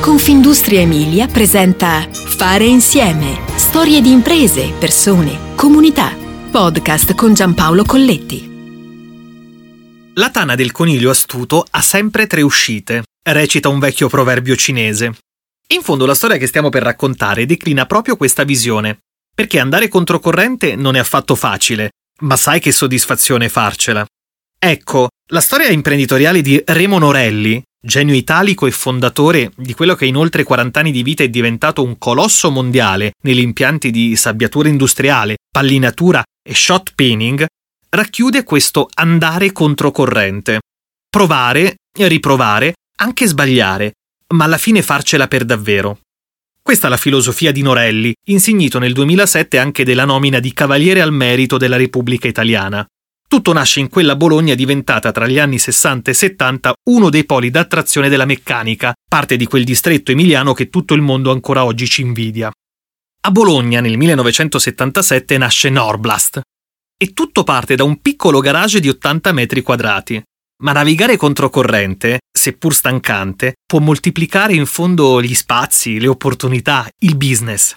Confindustria Emilia presenta Fare insieme. Storie di imprese, persone, comunità. Podcast con Giampaolo Colletti. La tana del coniglio astuto ha sempre tre uscite, recita un vecchio proverbio cinese. In fondo la storia che stiamo per raccontare declina proprio questa visione, perché andare controcorrente non è affatto facile, ma sai che soddisfazione farcela. Ecco, la storia imprenditoriale di Remo Norelli, genio italico e fondatore di quello che in oltre 40 anni di vita è diventato un colosso mondiale negli impianti di sabbiatura industriale, pallinatura e shot pinning, racchiude questo andare controcorrente. Provare, riprovare, anche sbagliare, ma alla fine farcela per davvero. Questa è la filosofia di Norelli, insignito nel 2007 anche della nomina di Cavaliere al Merito della Repubblica Italiana. Tutto nasce in quella Bologna diventata tra gli anni 60 e 70 uno dei poli d'attrazione della meccanica, parte di quel distretto emiliano che tutto il mondo ancora oggi ci invidia. A Bologna nel 1977 nasce Norblast e tutto parte da un piccolo garage di 80 metri quadrati. Ma navigare controcorrente, seppur stancante, può moltiplicare in fondo gli spazi, le opportunità, il business.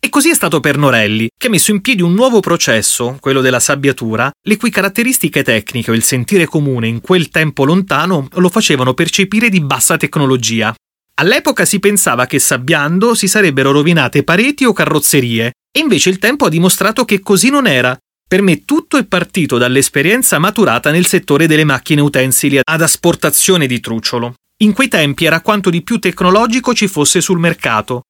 E così è stato per Norelli, che ha messo in piedi un nuovo processo, quello della sabbiatura, le cui caratteristiche tecniche o il sentire comune in quel tempo lontano lo facevano percepire di bassa tecnologia. All'epoca si pensava che sabbiando si sarebbero rovinate pareti o carrozzerie, e invece il tempo ha dimostrato che così non era. Per me tutto è partito dall'esperienza maturata nel settore delle macchine utensili ad asportazione di trucciolo. In quei tempi era quanto di più tecnologico ci fosse sul mercato,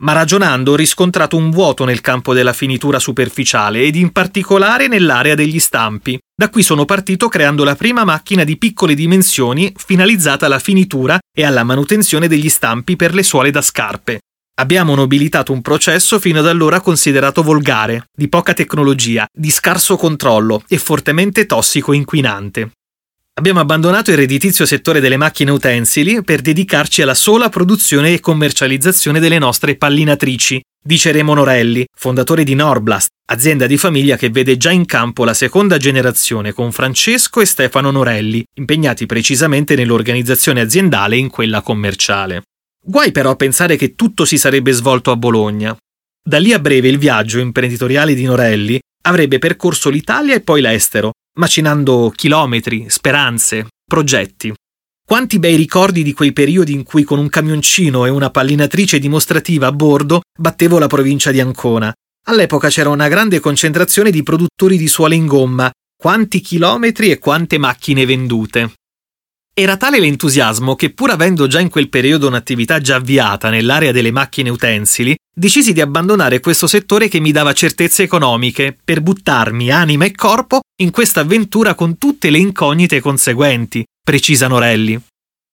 ma ragionando ho riscontrato un vuoto nel campo della finitura superficiale ed in particolare nell'area degli stampi. Da qui sono partito creando la prima macchina di piccole dimensioni finalizzata alla finitura e alla manutenzione degli stampi per le suole da scarpe. Abbiamo nobilitato un processo fino ad allora considerato volgare, di poca tecnologia, di scarso controllo e fortemente tossico inquinante. Abbiamo abbandonato il redditizio settore delle macchine utensili per dedicarci alla sola produzione e commercializzazione delle nostre pallinatrici, dice Remo Norelli, fondatore di Norblast, azienda di famiglia che vede già in campo la seconda generazione con Francesco e Stefano Norelli, impegnati precisamente nell'organizzazione aziendale e in quella commerciale. Guai però a pensare che tutto si sarebbe svolto a Bologna. Da lì a breve il viaggio imprenditoriale di Norelli avrebbe percorso l'Italia e poi l'estero, macinando chilometri, speranze, progetti. Quanti bei ricordi di quei periodi in cui con un camioncino e una pallinatrice dimostrativa a bordo battevo la provincia di Ancona. All'epoca c'era una grande concentrazione di produttori di suole in gomma, quanti chilometri e quante macchine vendute. Era tale l'entusiasmo che pur avendo già in quel periodo un'attività già avviata nell'area delle macchine utensili, decisi di abbandonare questo settore che mi dava certezze economiche per buttarmi anima e corpo in questa avventura con tutte le incognite conseguenti, precisa Norelli.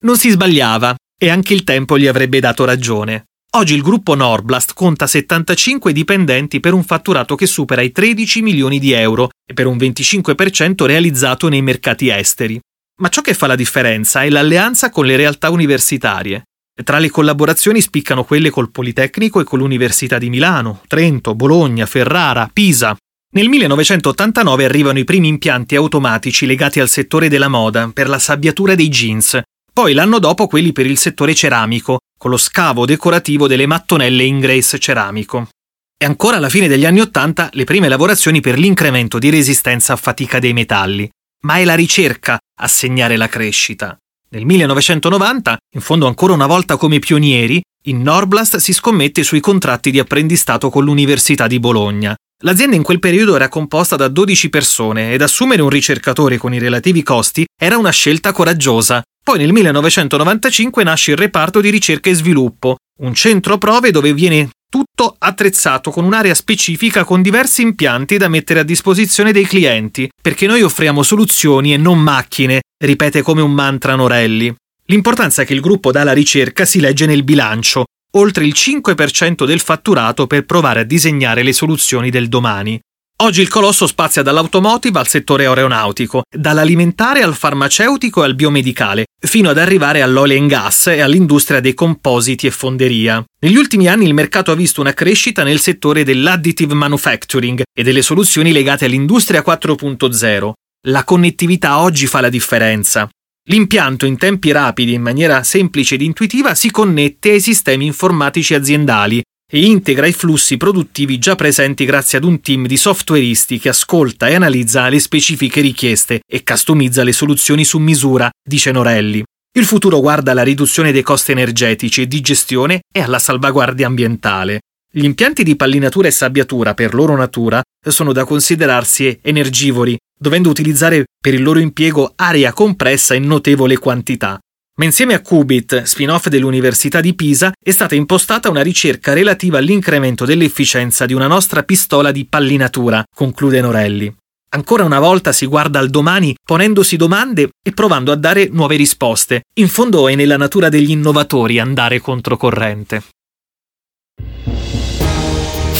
Non si sbagliava e anche il tempo gli avrebbe dato ragione. Oggi il gruppo Norblast conta 75 dipendenti per un fatturato che supera i 13 milioni di euro e per un 25% realizzato nei mercati esteri. Ma ciò che fa la differenza è l'alleanza con le realtà universitarie. Tra le collaborazioni spiccano quelle col Politecnico e con l'Università di Milano, Trento, Bologna, Ferrara, Pisa. Nel 1989 arrivano i primi impianti automatici legati al settore della moda per la sabbiatura dei jeans, poi l'anno dopo quelli per il settore ceramico, con lo scavo decorativo delle mattonelle in grace ceramico. E ancora alla fine degli anni Ottanta le prime lavorazioni per l'incremento di resistenza a fatica dei metalli. Ma è la ricerca a segnare la crescita. Nel 1990, in fondo ancora una volta come pionieri, in Norblast si scommette sui contratti di apprendistato con l'Università di Bologna. L'azienda in quel periodo era composta da 12 persone ed assumere un ricercatore con i relativi costi era una scelta coraggiosa. Poi nel 1995 nasce il reparto di ricerca e sviluppo, un centro prove dove viene tutto attrezzato con un'area specifica con diversi impianti da mettere a disposizione dei clienti, perché noi offriamo soluzioni e non macchine, ripete come un mantra Norelli. L'importanza che il gruppo dà alla ricerca si legge nel bilancio, oltre il 5% del fatturato per provare a disegnare le soluzioni del domani. Oggi il colosso spazia dall'automotive al settore aeronautico, dall'alimentare al farmaceutico e al biomedicale, fino ad arrivare all'olio and gas e all'industria dei compositi e fonderia. Negli ultimi anni il mercato ha visto una crescita nel settore dell'additive manufacturing e delle soluzioni legate all'industria 4.0. La connettività oggi fa la differenza. L'impianto in tempi rapidi in maniera semplice ed intuitiva si connette ai sistemi informatici aziendali e integra i flussi produttivi già presenti grazie ad un team di softwareisti che ascolta e analizza le specifiche richieste e customizza le soluzioni su misura, dice Norelli. Il futuro guarda alla riduzione dei costi energetici e di gestione e alla salvaguardia ambientale. Gli impianti di pallinatura e sabbiatura, per loro natura, sono da considerarsi energivori, dovendo utilizzare per il loro impiego aria compressa in notevole quantità. Ma insieme a Qubit, spin-off dell'Università di Pisa, è stata impostata una ricerca relativa all'incremento dell'efficienza di una nostra pistola di pallinatura, conclude Norelli. Ancora una volta si guarda al domani ponendosi domande e provando a dare nuove risposte. In fondo è nella natura degli innovatori andare controcorrente.